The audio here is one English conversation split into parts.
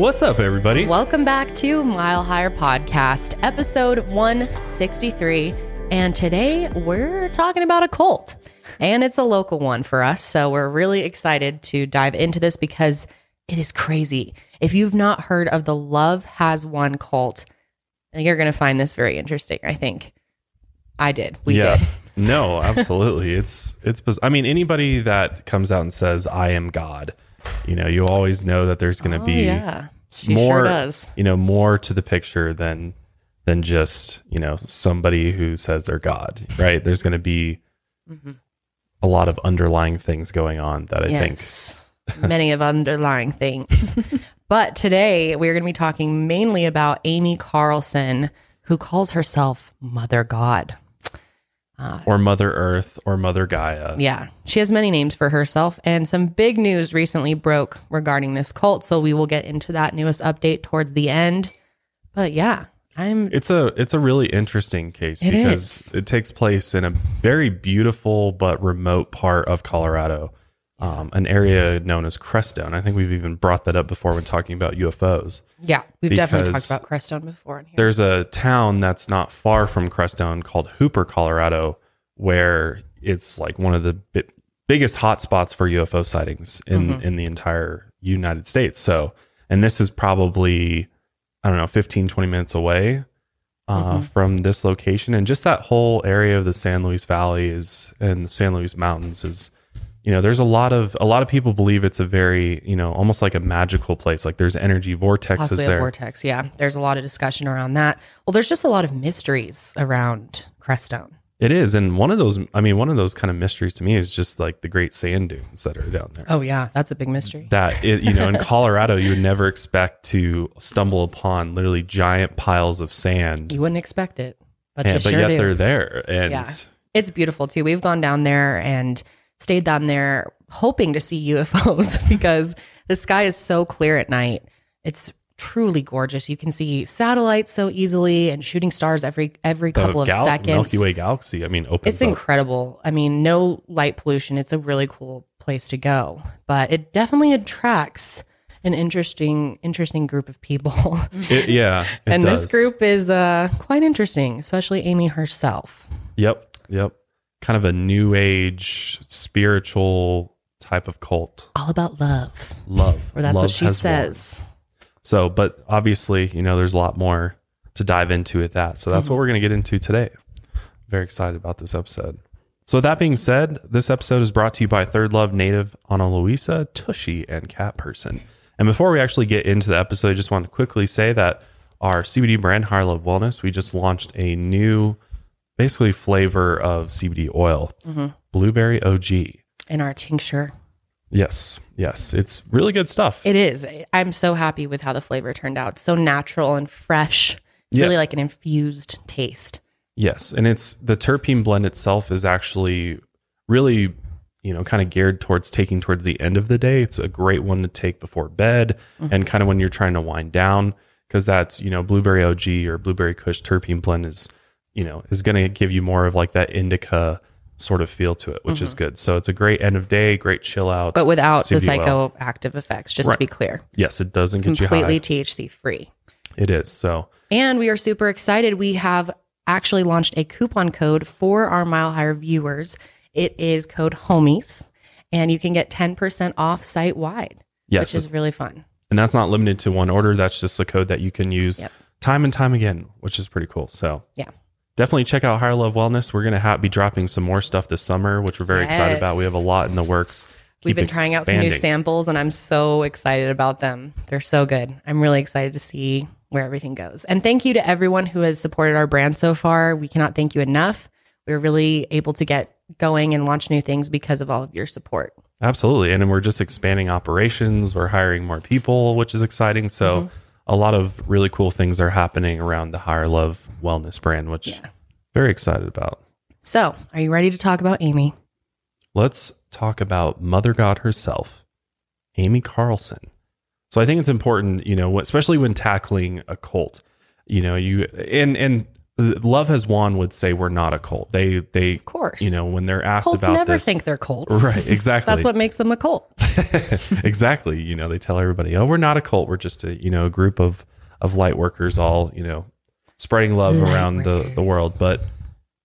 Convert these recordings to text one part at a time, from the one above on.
What's up, everybody? Welcome back to Mile Higher Podcast, episode 163. And today we're talking about a cult, and it's a local one for us. So we're really excited to dive into this because it is crazy. If you've not heard of the Love Has Won cult, you're going to find this very interesting, I think. I did. We yeah. did. no, absolutely. It's it's. I mean, anybody that comes out and says I am God, you know, you always know that there's going to Oh, be yeah. more, sure you know, more to the picture than than just you know somebody who says they're God, right? There's going to be mm-hmm. a lot of underlying things going on that I think. Many of underlying things. but today we're going to be talking mainly about Amy Carlson, who calls herself Mother God. Or Mother Earth or Mother Gaia. Yeah, she has many names for herself, and some big news recently broke regarding this cult. So we will get into that newest update towards the end. But yeah, I'm It's a it's a really interesting case It because is. it takes place in a very beautiful but remote part of Colorado, um, an area known as Crestone. I think we've even brought that up before when talking about UFOs. yeah, we've definitely talked about Crestone before in here. There's a town that's not far from Crestone called Hooper, Colorado, where it's like one of the bi- biggest hotspots for UFO sightings in Mm-hmm. in the entire United States. So, and this is probably I don't know 15 20 minutes away uh, Mm-hmm. from this location and just that whole area of the San Luis Valley is and the San Luis Mountains is you know there's a lot of a lot of people believe it's a very you know almost like a magical place like there's energy vortexes Possibly there a vortex. Yeah, there's a lot of discussion around that. Well, there's just a lot of mysteries around Crestone. It is, and one of those. I mean, one of those kind of mysteries to me is just like the Great Sand Dunes that are down there. Oh yeah, that's a big mystery. That it, you know, in Colorado, you would never expect to stumble upon literally giant piles of sand, You wouldn't expect it, but and, but sure yet do. they're there. And Yeah. It's beautiful too. We've gone down there and stayed down there hoping to see UFOs because the sky is so clear at night. It's truly gorgeous. You can see satellites so easily and shooting stars every every the couple of gal- seconds. Milky Way galaxy. I mean, It's up. incredible. I mean, no light pollution. It's a really cool place to go, but it definitely attracts an interesting interesting group of people. It- yeah, it and does. this group is uh, quite interesting, especially Amy herself. Yep, yep. Kind of a new age spiritual type of cult. All about love. Love, Or that's Love what she says. So, but obviously, you know, there's a lot more to dive into with that. So that's mm-hmm. what we're going to get into today. Very excited about this episode. So, with that being said, this episode is brought to you by ThirdLove Native Ana Luisa, Tushy, and Cat Person. And before we actually get into the episode, I just want to quickly say that our CBD brand, Higher Love Wellness, we just launched a new, basically flavor of CBD oil, mm-hmm. Blueberry OG. In our tincture. Yes, yes, it's really good stuff. It is. I'm so happy with how the flavor turned out. So natural and fresh. It's Yeah. really like an infused taste. Yes, and it's the terpene blend itself is actually really, you know, kind of geared towards taking towards the end of the day. It's a great one to take before bed mm-hmm. and kind of when you're trying to wind down because that's, you know, blueberry OG or blueberry kush terpene blend is, you know, is going to give you more of like that indica sort of feel to it, which is mm-hmm. good. So it's a great end of day, great chill out. But without the CBD oil. psychoactive effects, just to be clear. Yes, it doesn't get Completely you. Completely THC free. it is. So And we are super excited. We have actually launched a coupon code for our Mile Higher viewers. It is code HOMIES, and you can get 10% off site wide, yes, which is really fun. and that's not limited to one order. That's just a code that you can use Yep. time and time again, which is pretty cool. So Yeah. Definitely check out Higher Love Wellness. We're going to ha- be dropping some more stuff this summer, which we're very excited about. We have a lot in the works. We've keep been trying out some new samples and I'm so excited about them. They're so good. I'm really excited to see where everything goes. And thank you to everyone who has supported our brand so far. We cannot thank you enough. We're really able to get going and launch new things because of all of your support. Absolutely. And we're just expanding operations. We're hiring more people, which is exciting. So mm-hmm. A lot of really cool things are happening around the Higher Love Wellness brand, which very excited about. So, are you ready to talk about Amy? Let's talk about Mother God herself, Amy Carlson. So I think it's important, you know, especially when tackling a cult, you know, you and and Love Has Won would say we're not a cult. They they of course. you know, when they're asked about Cults about never this, think they're cults. right, exactly. That's what makes them a cult. exactly. You know, they tell everybody, "Oh, we're not a cult. We're just a you know a group of of light workers, all you know, spreading love Light around the the world." But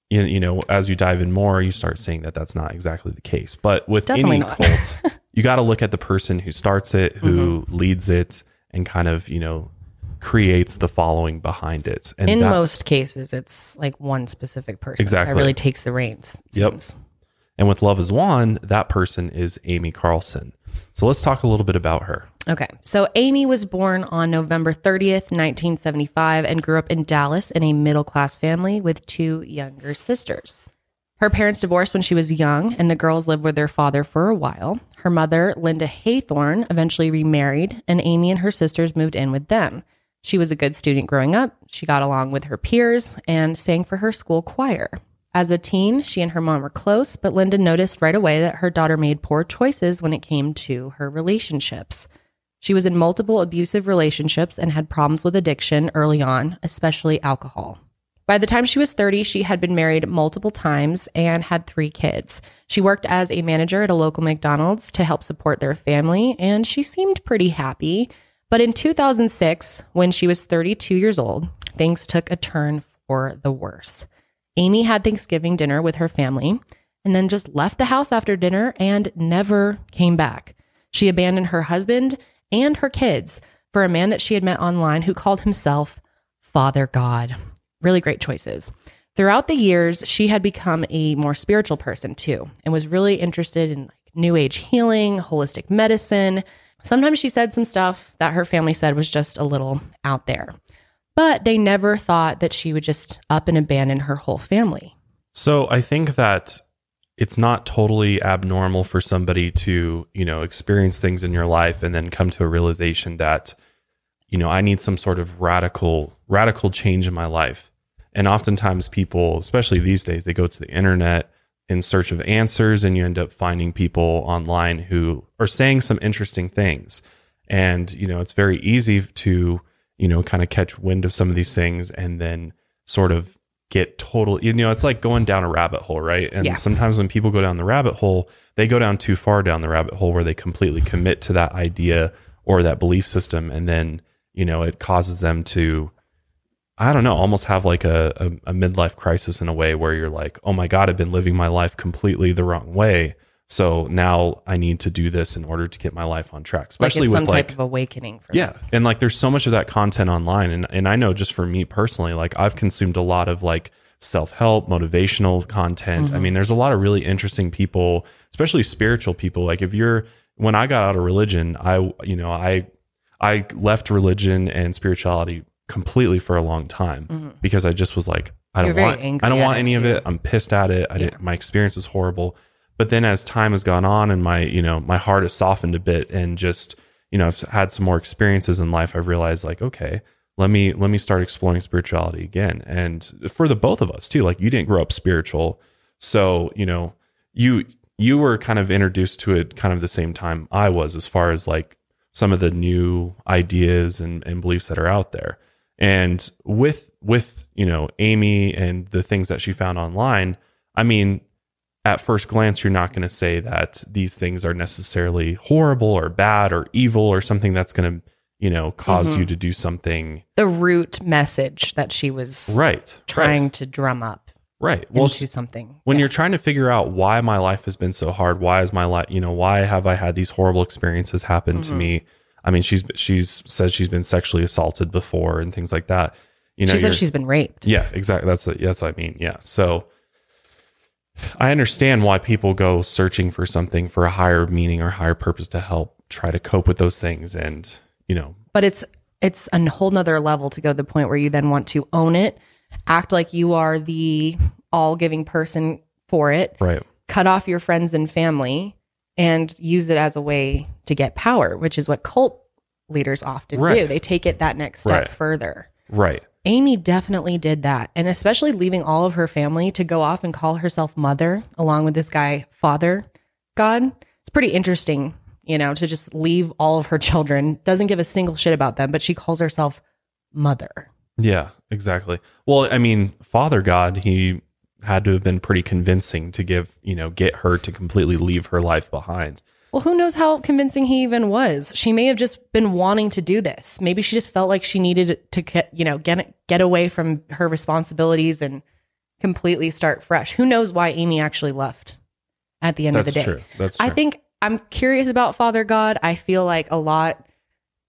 you, you know, as you dive in more, you start seeing that that's not exactly the case. But with Definitely any cult, you got to look at the person who starts it, who Mm-hmm. leads it, and kind of you know creates the following behind it. And In that- most cases, it's like one specific person Exactly. that really takes the reins. Yep. and with Love Has Won, that person is Amy Carlson. So let's talk a little bit about her. Okay. So Amy was born on November 30th, 1975, and grew up in Dallas in a middle class family with two younger sisters. Her parents divorced when she was young, and the girls lived with their father for a while. Her mother, Linda Haythorne, eventually remarried, and Amy and her sisters moved in with them. She was a good student growing up. She got along with her peers and sang for her school choir. As a teen, she and her mom were close, but Linda noticed right away that her daughter made poor choices when it came to her relationships. She was in multiple abusive relationships and had problems with addiction early on, especially alcohol. By the time she was 30, she had been married multiple times and had three kids. She worked as a manager at a local McDonald's to help support their family, and she seemed pretty happy. But in 2006, when she was 32 years old, things took a turn for the worse. Amy had Thanksgiving dinner with her family and then just left the house after dinner and never came back. She abandoned her husband and her kids for a man that she had met online who called himself Father God. Really great choices. Throughout the years, she had become a more spiritual person too and was really interested in like new age healing, holistic medicine. Sometimes she said some stuff that her family said was just a little out there. But they never thought that she would just up and abandon her whole family. So I think that it's not totally abnormal for somebody to, you know, experience things in your life and then come to a realization that, you know, I need some sort of radical, radical change in my life. And oftentimes people, especially these days, they go to the internet in search of answers and you end up finding people online who are saying some interesting things. And, you know, it's very easy to, you know, kind of catch wind of some of these things and then sort of get total, you know, it's like going down a rabbit hole, right? And Yeah. sometimes when people go down the rabbit hole, they go down too far down the rabbit hole where they completely commit to that idea or that belief system. And then, you know, it causes them to, I don't know, almost have like a, a, a midlife crisis in a way where you're like, oh my God, I've been living my life completely the wrong way. So now I need to do this in order to get my life on track, Like especially it's with some like, type of awakening for yeah. And like there's so much of that content online. And and I know just for me personally, like I've consumed a lot of like self-help, motivational content. I mm-hmm. mean, there's a lot of really interesting people, especially spiritual people. Like if you're when I got out of religion, I you know, I I left religion and spirituality completely for a long time because I just was like, I don't want I don't want any of it. I'm pissed at it. I didn't my experience was horrible. But then as time has gone on and my, you know, my heart has softened a bit and just, you know, I've had some more experiences in life, I've realized like, okay, let me let me start exploring spirituality again. And for the both of us too, like you didn't grow up spiritual. So, you know, you you were kind of introduced to it kind of the same time I was as far as like some of the new ideas and, and beliefs that are out there. And with with, you know, Amy and the things that she found online, I mean, at first glance, you're not going to say that these things are necessarily horrible or bad or evil or something that's going to, you know, because Mm-hmm. you to do something the root message that she was right. trying to drum up Right. right. Well, into something. when Yeah. you're trying to figure out why my life has been so hard, why is my life, you know, why have I had these horrible experiences happen Mm-hmm. to me? I mean, she's she's said she's been sexually assaulted before and things like that. You know, she said she's been raped. yeah, exactly. That's what that's what I mean. Yeah. So I understand why people go searching for something for a higher meaning or higher purpose to help try to cope with those things and, you know, but it's it's a whole nother level to go to the point where you then want to own it act like you are the all giving person for it right. cut off your friends and family and use it as a way to get power which is what cult leaders often do they take it that next step Right. further Right. amy definitely did that and especially leaving all of her family to go off and call herself mother along with this guy father god it's pretty interesting you know to just leave all of her children doesn't give a single shit about them but she calls herself mother Yeah, exactly. Well, I mean, Father God, he had to have been pretty convincing to give, you know, get her to completely leave her life behind. Well, who knows how convincing he even was? She may have just been wanting to do this. Maybe she just felt like she needed to get, you know, get get away from her responsibilities and completely start fresh. Who knows why Amy actually left at the end That's of the day? true. That's true. I think I'm curious about Father God. I feel like a lot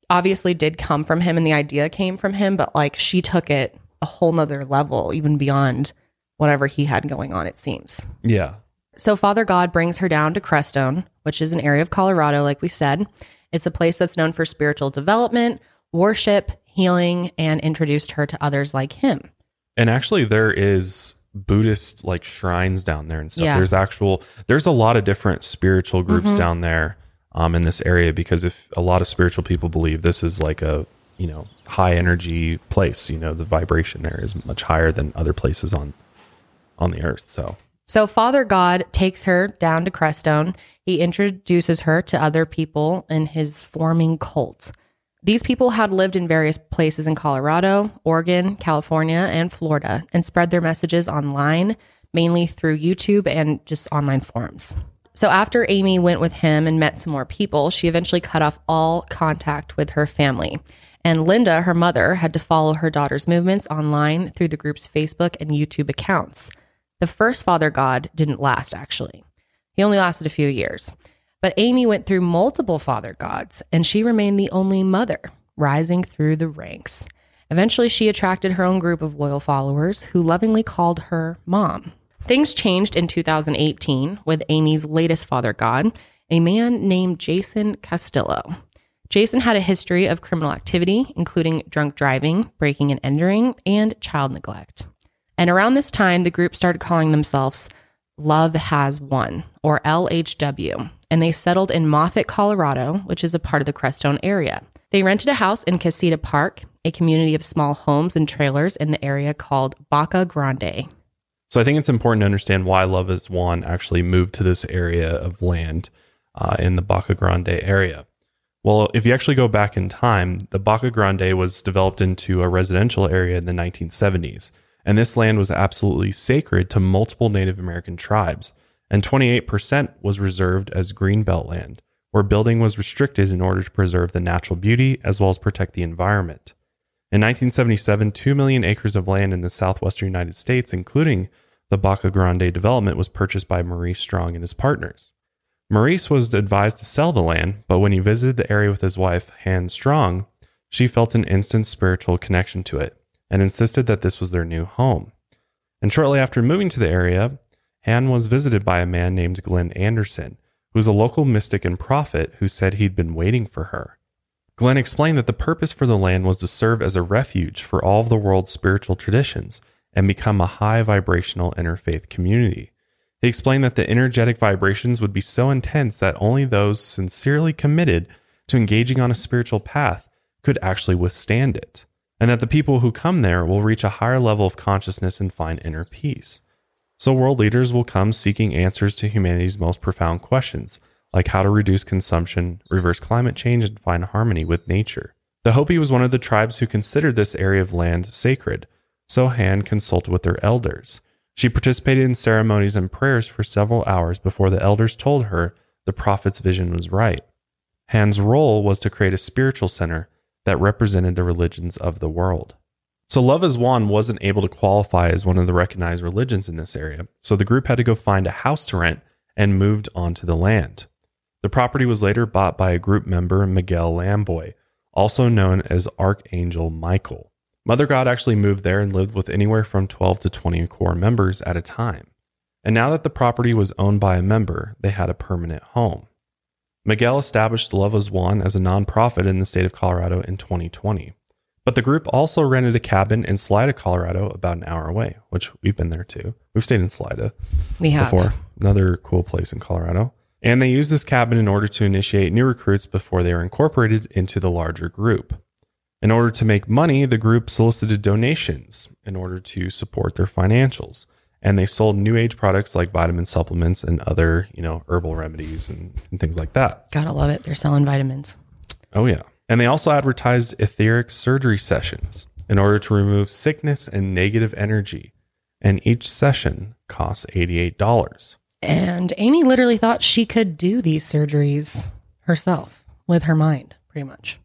obviously did come from him and the idea came from him, but like she took it a whole nother level, even beyond whatever he had going on, it seems. yeah. So Father God brings her down to Crestone, which is an area of Colorado, like we said. It's a place that's known for spiritual development, worship, healing, and introduced her to others like him. And actually there is Buddhist like shrines down there and stuff. Yeah. Mm-hmm. There's actual there's a lot of different spiritual groups down there um in this area because if a lot of spiritual people believe this is like a, you know, high energy place, you know, the vibration there is much higher than other places on on the earth. So, So Father God takes her down to Crestone. He introduces her to other people in his forming cult. These people had lived in various places in Colorado, Oregon, California, and Florida and spread their messages online, mainly through YouTube and just online forums. So after Amy went with him and met some more people, she eventually cut off all contact with her family. And Linda, her mother, had to follow her daughter's movements online through the group's Facebook and YouTube accounts. The first Father God didn't last, actually. He only lasted a few years. But Amy went through multiple Father Gods, and she remained the only mother, rising through the ranks. Eventually, she attracted her own group of loyal followers who lovingly called her mom. Things changed in 2018 with Amy's latest Father God, a man named Jason Castillo. Jason had a history of criminal activity, including drunk driving, breaking and entering, and child neglect. And around this time, the group started calling themselves Love Has Won, or LHW, and they settled in Moffat, Colorado, which is a part of the Crestone area. They rented a house in Casita Park, a community of small homes and trailers in the area called Baca Grande. So I think it's important to understand why Love Has Won actually moved to this area of land uh, in the Baca Grande area. Well, if you actually go back in time, the Baca Grande was developed into a residential area in the 1970s, and this land was absolutely sacred to multiple Native American tribes, and 28% was reserved as greenbelt land, where building was restricted in order to preserve the natural beauty as well as protect the environment. In 1977, 2 million acres of land in the southwestern United States, including the Baca Grande development, was purchased by Maurice Strong and his partners. Maurice was advised to sell the land, but when he visited the area with his wife, Han Strong, she felt an instant spiritual connection to it and insisted that this was their new home. And shortly after moving to the area, Han was visited by a man named Glenn Anderson, who was a local mystic and prophet who said he'd been waiting for her. Glenn explained that the purpose for the land was to serve as a refuge for all of the world's spiritual traditions and become a high vibrational interfaith community. He explained that the energetic vibrations would be so intense that only those sincerely committed to engaging on a spiritual path could actually withstand it, and that the people who come there will reach a higher level of consciousness and find inner peace. So, world leaders will come seeking answers to humanity's most profound questions, like how to reduce consumption, reverse climate change, and find harmony with nature. The Hopi was one of the tribes who considered this area of land sacred, so Han consulted with their elders. She participated in ceremonies and prayers for several hours before the elders told her the prophet's vision was right. Han's role was to create a spiritual center that represented the religions of the world. So Love Has Won wasn't able to qualify as one of the recognized religions in this area, so the group had to go find a house to rent and moved onto the land. The property was later bought by a group member, Miguel Lamboy, also known as Archangel Michael. Mother God actually moved there and lived with anywhere from 12 to 20 core members at a time. And now that the property was owned by a member, they had a permanent home. Miguel established Love Has Won as a nonprofit in the state of Colorado in 2020. But the group also rented a cabin in Salida, Colorado, about an hour away, which we've been there too. We've stayed in Salida We have. before, another cool place in Colorado. And they used this cabin in order to initiate new recruits before they were incorporated into the larger group. In order to make money, the group solicited donations in order to support their financials. And they sold new age products like vitamin supplements and other, you know, herbal remedies and, and things like that. Gotta love it. They're selling vitamins. Oh, yeah. And they also advertised etheric surgery sessions in order to remove sickness and negative energy. And each session costs $88. And Amy literally thought she could do these surgeries herself with her mind, pretty much.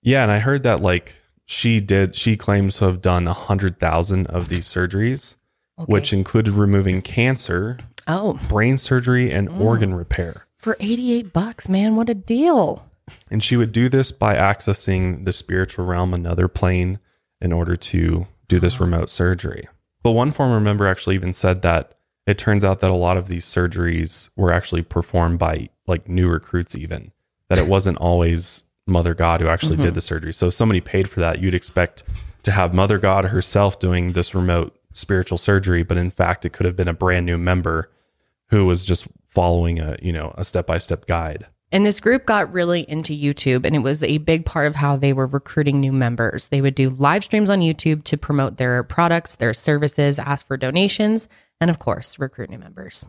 Yeah, and I heard that like she did. She claims to have done a hundred thousand of these surgeries, Okay. which included removing cancer, Oh, brain surgery, and mm. organ repair. for 88 bucks, man, what a deal. And she would do this by accessing the spiritual realm, another plane, in order to do this remote surgery. But one former member actually even said that it turns out that a lot of these surgeries were actually performed by like new recruits, even that it wasn't always Mother God who actually did mm-hmm. the surgery. So if somebody paid for that, you'd expect to have Mother God herself doing this remote spiritual surgery, but in fact, it could have been a brand new member who was just following a you know a step by step guide. And this group got really into YouTube, and it was a big part of how they were recruiting new members. They would do live streams on YouTube to promote their products, their services, ask for donations, and of course, recruit new members.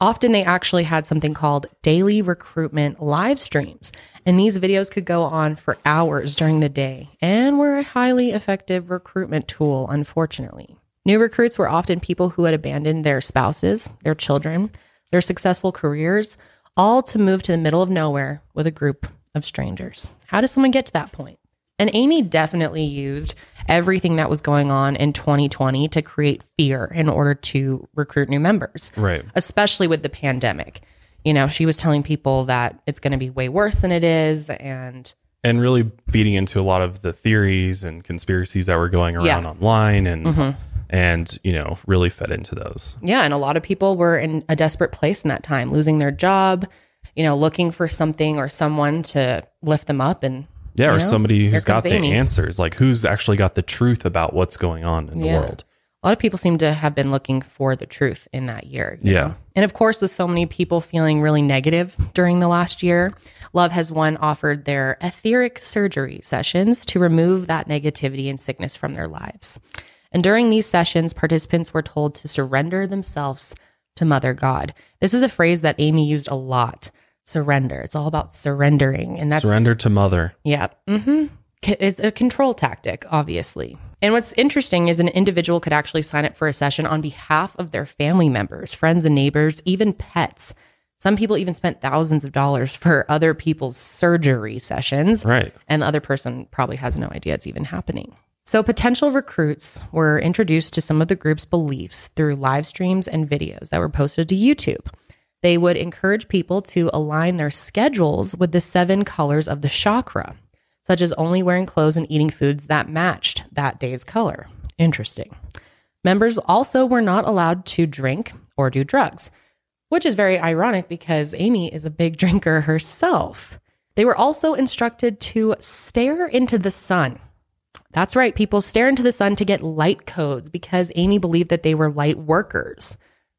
Often they actually had something called daily recruitment live streams, and these videos could go on for hours during the day and were a highly effective recruitment tool, unfortunately. New recruits were often people who had abandoned their spouses, their children, their successful careers, all to move to the middle of nowhere with a group of strangers. How does someone get to that point? And Amy definitely used everything that was going on in 2020 to create fear in order to recruit new members, Right. especially with the pandemic. You know, she was telling people that it's going to be way worse than it is. And and really feeding into a lot of the theories and conspiracies that were going around Yeah. Mm-hmm. online and and you know really fed into those yeah, and a lot of people were in a desperate place in that time, losing their job, you know, looking for something or someone to lift them up. And yeah you or know, somebody who's got comes the Amy. answers like who's actually got the truth about what's going on in the world a lot of people seem to have been looking for the truth in that year. Yeah. know? And of course, with so many people feeling really negative during the last year, Love Has Won offered their etheric surgery sessions to remove that negativity and sickness from their lives. And during these sessions, participants were told to surrender themselves to Mother God. This is a phrase that Amy used a lot. Surrender. It's all about surrendering. And that's surrender to mother yeah. Mm-hmm. It's a control tactic, obviously. And what's interesting is an individual could actually sign up for a session on behalf of their family members, friends and neighbors, even pets. Some people even spent thousands of dollars for other people's surgery sessions. right And the other person probably has no idea it's even happening. So, potential recruits were introduced to some of the group's beliefs through live streams and videos that were posted to YouTube. They would encourage people to align their schedules with the seven colors of the chakra, such as only wearing clothes and eating foods that matched that day's color. Interesting. Members also were not allowed to drink or do drugs, which is very ironic because Amy is a big drinker herself. They were also instructed to stare into the sun. That's right, people stare into the sun to get light codes because Amy believed that they were light workers.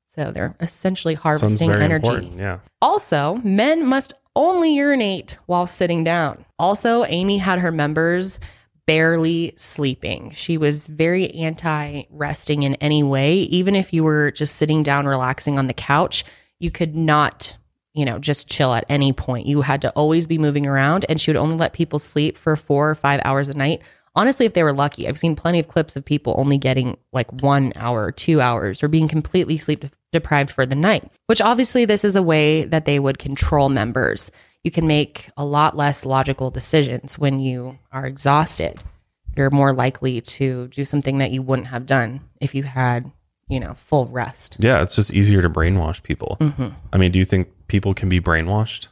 So they're essentially harvesting energy. yeah Also, men must only urinate while sitting down. Also, Amy had her members barely sleeping. She was very anti resting in any way. Even if you were just sitting down, relaxing on the couch, you could not, you know, just chill at any point. You had to always be moving around, and she would only let people sleep for four or five hours a night. Honestly, if they were lucky, I've seen plenty of clips of people only getting like one hour, two hours, or being completely sleep deprived for the night, which obviously this is a way that they would control members. You can make a lot less logical decisions when you are exhausted. You're more likely to do something that you wouldn't have done if you had, you know, full rest. yeah it's just easier to brainwash people Mm-hmm. i mean do you think people can be brainwashed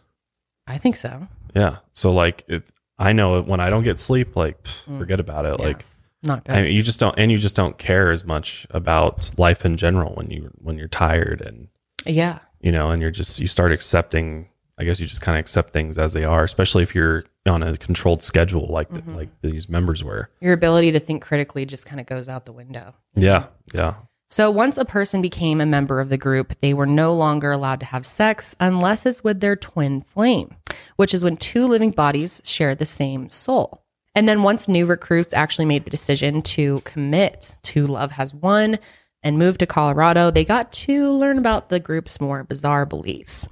I think so. yeah so like if i know when i don't get sleep like pff, forget about it Mm. Yeah. like Not good. I mean, you just don't, and you just don't care as much about life in general when you when you're tired and yeah. you know, and you're just you start accepting. I guess you just kind of accept things as they are, especially if you're on a controlled schedule like the, like these members were. Your ability to think critically just kind of goes out the window. Yeah, yeah. So once a person became a member of the group, they were no longer allowed to have sex unless it's with their twin flame, which is when two living bodies share the same soul. And then once new recruits actually made the decision to commit to Love Has Won and move to Colorado, they got to learn about the group's more bizarre beliefs.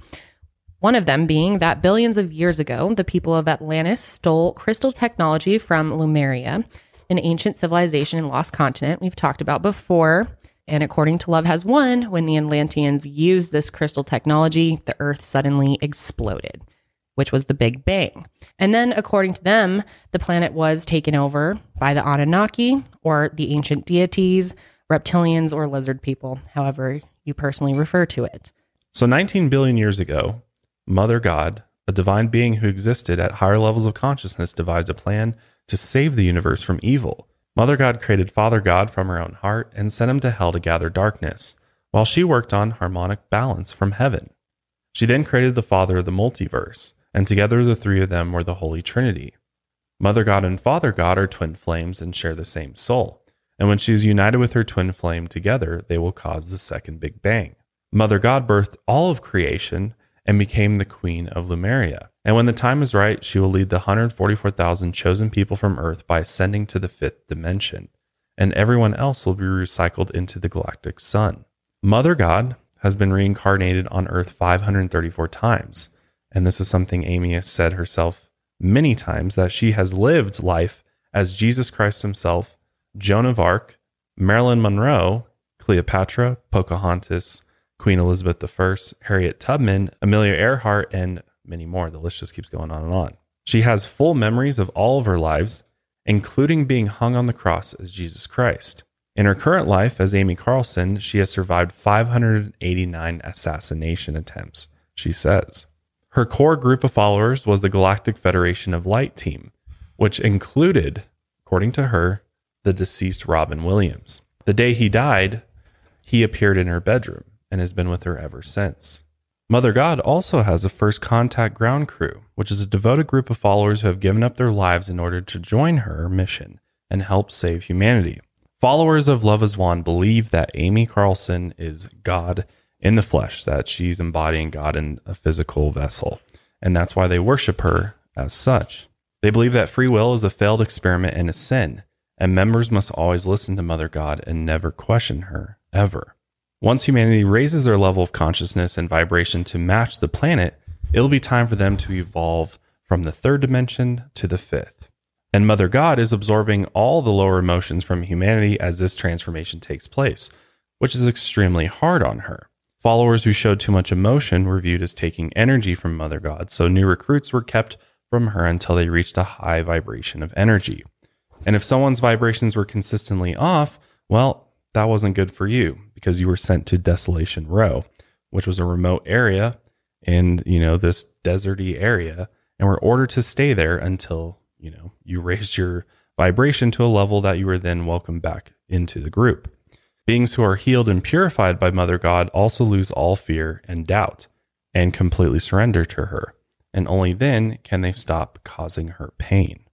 One of them being that billions of years ago, the people of Atlantis stole crystal technology from Lemuria, an ancient civilization in Lost Continent we've talked about before. And according to Love Has Won, when the Atlanteans used this crystal technology, the Earth suddenly exploded, which was the Big Bang. And then, according to them, the planet was taken over by the Anunnaki or the ancient deities, reptilians, or lizard people, however you personally refer to it. So 19 billion years ago, Mother God, a divine being who existed at higher levels of consciousness, devised a plan to save the universe from evil. Mother God created Father God from her own heart and sent him to hell to gather darkness, while she worked on harmonic balance from heaven. She then created the Father of the multiverse, and together the three of them were the Holy Trinity. Mother God and Father God are twin flames and share the same soul. And when she is united with her twin flame together, they will cause the second Big Bang. Mother God birthed all of creation and became the queen of Lemuria. And when the time is right, she will lead the 144,000 chosen people from Earth by ascending to the fifth dimension, and everyone else will be recycled into the galactic sun. Mother God has been reincarnated on Earth 534 times, and this is something Amy has said herself many times that she has lived life as Jesus Christ himself, Joan of Arc, Marilyn Monroe, Cleopatra, Pocahontas, Queen Elizabeth I, Harriet Tubman, Amelia Earhart, and many more. The list just keeps going on and on. She has full memories of all of her lives, including being hung on the cross as Jesus Christ. In her current life as Amy Carlson, she has survived 589 assassination attempts, she says. Her core group of followers was the Galactic Federation of Light team, which included, according to her, the deceased Robin Williams. The day he died, he appeared in her bedroom and has been with her ever since. Mother God also has a first contact ground crew, which is a devoted group of followers who have given up their lives in order to join her mission and help save humanity. Followers of Love Has Won believe that Amy Carlson is God in the flesh, that she's embodying God in a physical vessel, and that's why they worship her as such. They believe that free will is a failed experiment and a sin, and members must always listen to Mother God and never question her, ever. Once humanity raises their level of consciousness and vibration to match the planet, it'll be time for them to evolve from the third dimension to the fifth. And Mother God is absorbing all the lower emotions from humanity as this transformation takes place, which is extremely hard on her. Followers who showed too much emotion were viewed as taking energy from Mother God, so new recruits were kept from her until they reached a high vibration of energy. And if someone's vibrations were consistently off, well, that wasn't good for you because you were sent to Desolation Row, which was a remote area in, you know, this deserty area and were ordered to stay there until, you know, you raised your vibration to a level that you were then welcomed back into the group. Beings who are healed and purified by Mother God also lose all fear and doubt and completely surrender to her. And only then can they stop causing her pain.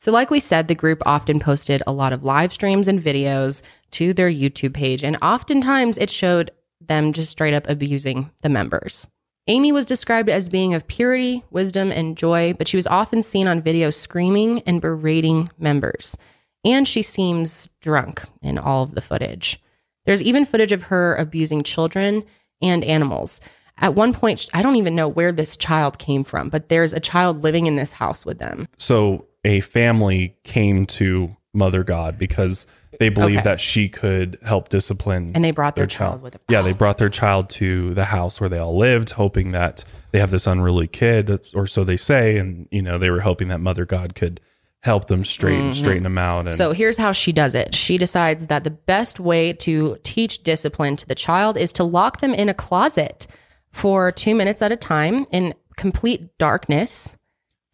So, like we said, the group often posted a lot of live streams and videos to their YouTube page, and oftentimes it showed them just straight up abusing the members. Amy was described as being of purity, wisdom, and joy, but she was often seen on video screaming and berating members. And she seems drunk in all of the footage. There's even footage of her abusing children and animals. At one point, I don't even know where this child came from, but there's a child living in this house with them. So a family came to Mother God because they believed Okay. that she could help discipline And they brought their child with them. Yeah, they brought their child to the house where they all lived, hoping that they have this unruly kid, or so they say, and you know they were hoping that Mother God could help them straighten straighten them out. And Mm-hmm. So here's how she does it. She decides that the best way to teach discipline to the child is to lock them in a closet for two minutes at a time in complete darkness.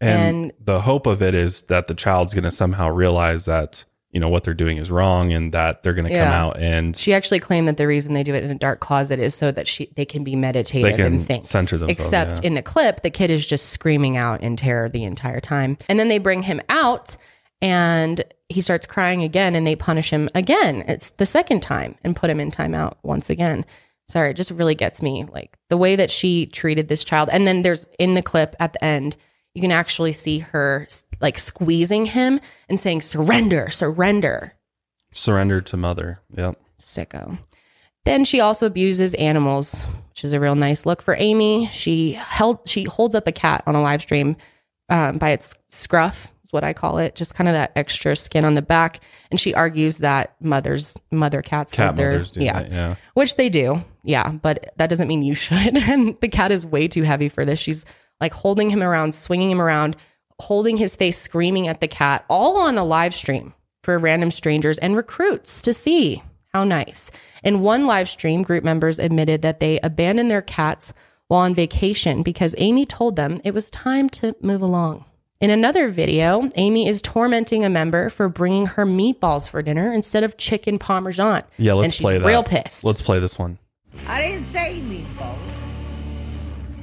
And and- the hope of it is that the child's going to somehow realize that you know what they're doing is wrong and that they're going to come out and She actually claimed that the reason they do it in a dark closet is so that she they can be meditative can and think. center themselves, Except yeah. in the clip, the kid is just screaming out in terror the entire time. And then they bring him out and he starts crying again and they punish him again. It's the second time and put him in timeout once again. Sorry, it just really gets me. Like the way that she treated this child. And then there's in the clip at the end, you can actually see her like squeezing him and saying, surrender, surrender. surrender to mother. Yep. Sicko. Then she also abuses animals, which is a real nice look for Amy. She held she holds up a cat on a live stream um, by its scruff, is what I call it, just kind of that extra skin on the back. And she argues that mothers mother cats Cat their mothers do yeah, that. Yeah. which they do, yeah, but that doesn't mean you should. And the cat is way too heavy for this. She's like holding him around, swinging him around, holding his face, screaming at the cat, all on a live stream for random strangers and recruits to see. How nice. In one live stream, group members admitted that they abandoned their cats while on vacation because Amy told them it was time to move along. In another video, Amy is tormenting a member for bringing her meatballs for dinner instead of chicken parmesan. Yeah. Let's and she's play that. real pissed. Let's play this one. I didn't say meatballs.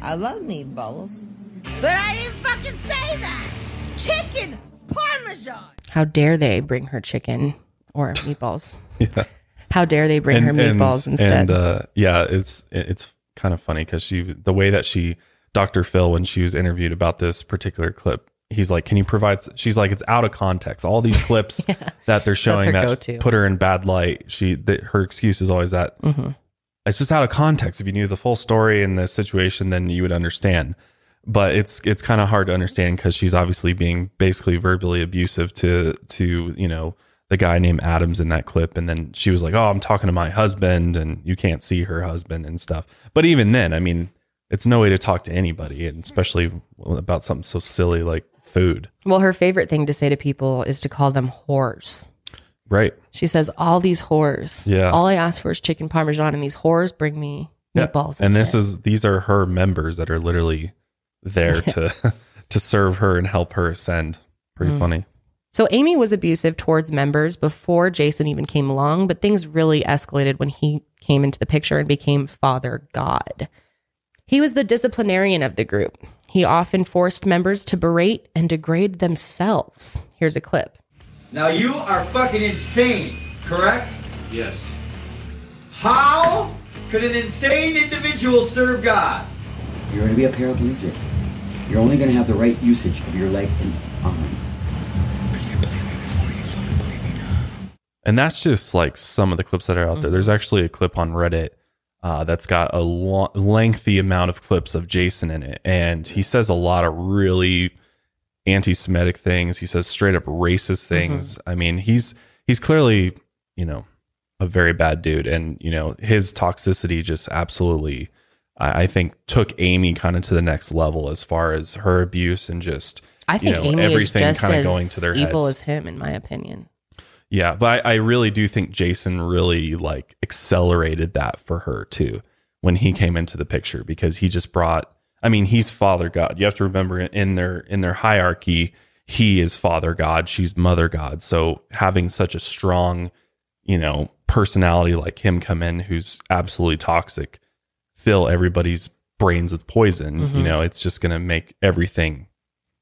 I love meatballs. But I didn't fucking say that! Chicken parmesan! How dare they bring her chicken or meatballs? Yeah. How dare they bring her meatballs instead? And uh, yeah, it's it's kind of funny because she the way that she Dr. Phil when she was interviewed about this particular clip, he's like, "Can you provide?" She's like, "It's out of context. All these clips that they're showing that go-to. put her in bad light. She that her excuse is always that Mm-hmm. It's just out of context. If you knew the full story and the situation, then you would understand." But it's it's kind of hard to understand because she's obviously being basically verbally abusive to to you know the guy named Adams in that clip. And then she was like, Oh, I'm talking to my husband, and you can't see her husband and stuff. But even then, I mean, it's no way to talk to anybody, and especially about something so silly like food. well, her favorite thing to say to people is to call them whores. Right. She says, All these whores. Yeah. All I ask for is chicken parmesan, and these whores bring me Yeah. meatballs. And this instead." is these are her members that are literally there to to serve her and help her ascend. Pretty Mm. funny. So Amy was abusive towards members before Jason even came along, but things really escalated when he came into the picture and became Father God. He was the disciplinarian of the group. He often forced members to berate and degrade themselves. Here's a clip. Now you are fucking insane, correct? Yes. How could an insane individual serve God? You're going to be a paraplegic. You're only going to have the right usage of your leg and arm. And that's just like some of the clips that are out there. There's actually a clip on Reddit uh, that's got a lo- lengthy amount of clips of Jason in it, and he says a lot of really anti-Semitic things. He says straight up racist mm-hmm. things. I mean, he's he's clearly you know a very bad dude, and you know his toxicity just absolutely, I, I think, took Amy kind of to the next level as far as her abuse and just I think you know, Amy is everything just kind of as going to their evil heads. as him, in my opinion. Yeah, but I, I really do think Jason really like accelerated that for her too when he came into the picture because he just brought. I mean, he's Father God. You have to remember in their in their hierarchy, he is Father God, she's Mother God. So having such a strong, you know, personality like him come in, who's absolutely toxic, fill everybody's brains with poison. You mm-hmm. know, it's just going to make everything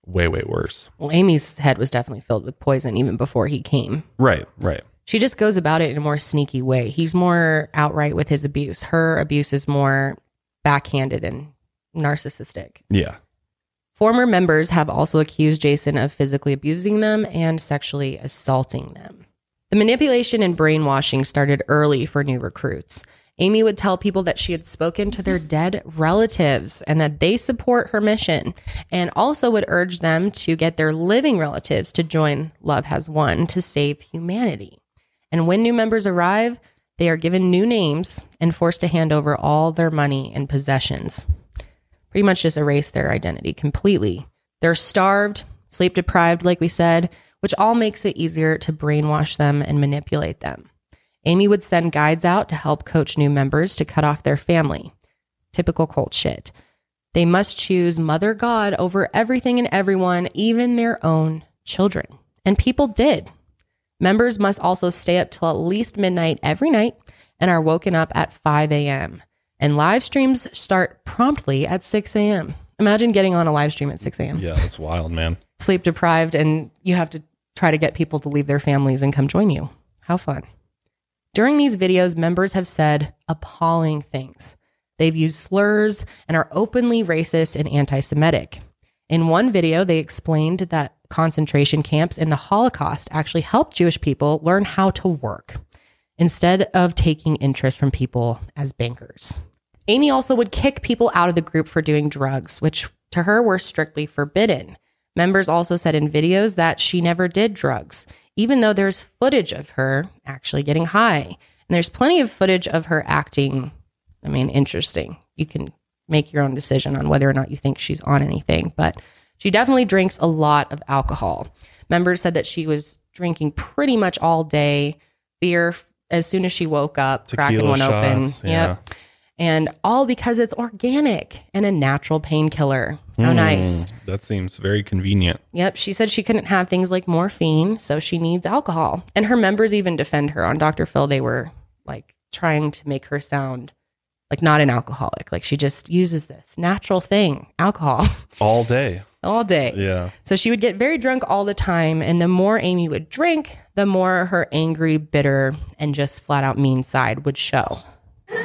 way way worse. Well, Amy's head was definitely filled with poison even before he came. Right, right. She just goes about it in a more sneaky way. He's more outright with his abuse. Her abuse is more backhanded and narcissistic. Yeah. Former members have also accused Jason of physically abusing them and sexually assaulting them. The manipulation and brainwashing started early for new recruits. Amy would tell people that she had spoken to their dead relatives and that they support her mission, and also would urge them to get their living relatives to join Love Has Won to save humanity. And when new members arrive, they are given new names and forced to hand over all their money and possessions pretty much just erase their identity completely. They're starved, sleep deprived, like we said, which all makes it easier to brainwash them and manipulate them. Amy would send guides out to help coach new members to cut off their family. Typical cult shit. They must choose Mother God over everything and everyone, even their own children. And people did. Members must also stay up till at least midnight every night and are woken up at 5 a.m. And live streams start promptly at 6 a.m. Imagine getting on a live stream at 6 a.m. Yeah, that's wild, man. Sleep deprived, and you have to try to get people to leave their families and come join you. How fun. During these videos, members have said appalling things. They've used slurs and are openly racist and anti Semitic. In one video, they explained that concentration camps and the Holocaust actually helped Jewish people learn how to work instead of taking interest from people as bankers. Amy also would kick people out of the group for doing drugs, which to her were strictly forbidden. Members also said in videos that she never did drugs, even though there's footage of her actually getting high. And there's plenty of footage of her acting. I mean, interesting. You can make your own decision on whether or not you think she's on anything, but she definitely drinks a lot of alcohol. Members said that she was drinking pretty much all day, beer as soon as she woke up, cracking one shots, open. yeah. Yep. And all because it's organic and a natural painkiller. How Hmm. nice. That seems very convenient. Yep. She said she couldn't have things like morphine, so she needs alcohol. And her members even defend her. On Dr. Phil, they were like trying to make her sound like not an alcoholic. Like she just uses this natural thing, alcohol, All day. all day. Yeah. So she would get very drunk all the time. And the more Amy would drink, the more her angry, bitter, and just flat out mean side would show.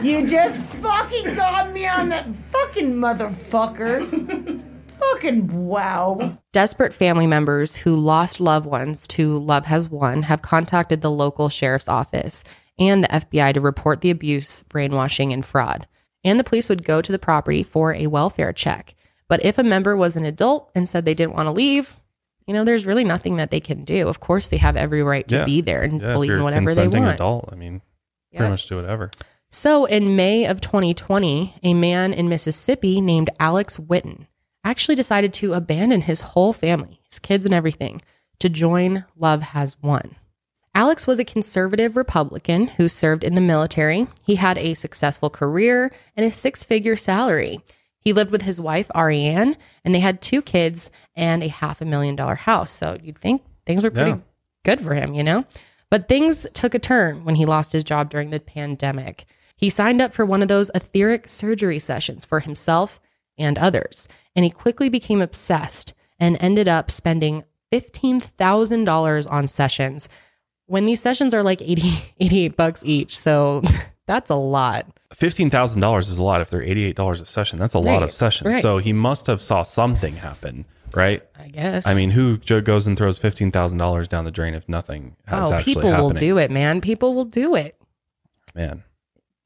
You just fucking got me on that fucking motherfucker. fucking wow. Desperate family members who lost loved ones to Love Has Won have contacted the local sheriff's office and the FBI to report the abuse, brainwashing, and fraud. And the police would go to the property for a welfare check. But if a member was an adult and said they didn't want to leave, you know, there's really nothing that they can do. Of course, they have every right to Yeah. be there and Yeah, believe in whatever they consenting want. adult, I mean, Yep. pretty much do whatever. So, in May of 2020, a man in Mississippi named Alex Witten actually decided to abandon his whole family, his kids and everything, to join Love Has Won. Alex was a conservative Republican who served in the military. He had a successful career and a six figure salary. He lived with his wife, Ariane, and they had two kids and a half a million dollar house. So, you'd think things were pretty Yeah. good for him, you know? But things took a turn when he lost his job during the pandemic. He signed up for one of those etheric surgery sessions for himself and others, and he quickly became obsessed and ended up spending $15,000 on sessions when these sessions are like 80, 88 bucks each. So that's a lot. Fifteen thousand dollars is a lot. If they're eighty eight dollars a session, that's a lot of sessions. right. So he must have saw something happen, right? I guess. I mean, who goes and throws fifteen thousand dollars down the drain if nothing has oh, people happening? will do it, man. People will do it. Man,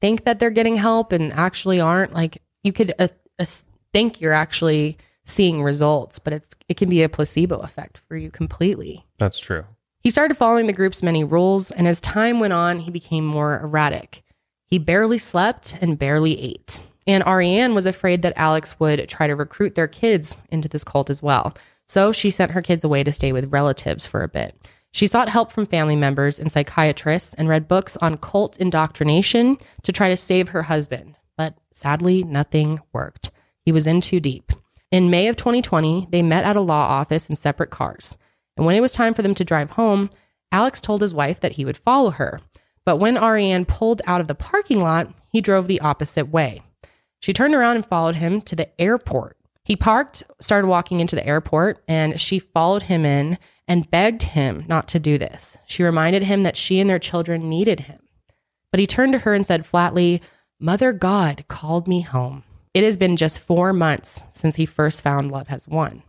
think that they're getting help and actually aren't like you could uh, uh, think you're actually seeing results but it's it can be a placebo effect for you completely. That's true. he started following the group's many rules and as time went on he became more erratic. He barely slept and barely ate. And ariane was afraid that alex would try to recruit their kids into this cult as well. So she sent her kids away to stay with relatives for a bit she sought help from family members and psychiatrists and read books on cult indoctrination to try to save her husband. But sadly, nothing worked. He was in too deep. In May of 2020, they met at a law office in separate cars. And when it was time for them to drive home, Alex told his wife that he would follow her. But when Ariane pulled out of the parking lot, he drove the opposite way. She turned around and followed him to the airport. He parked, started walking into the airport, and she followed him in and begged him not to do this. She reminded him that she and their children needed him. But he turned to her and said flatly, Mother God called me home. It has been just four months since he first found Love Has Won.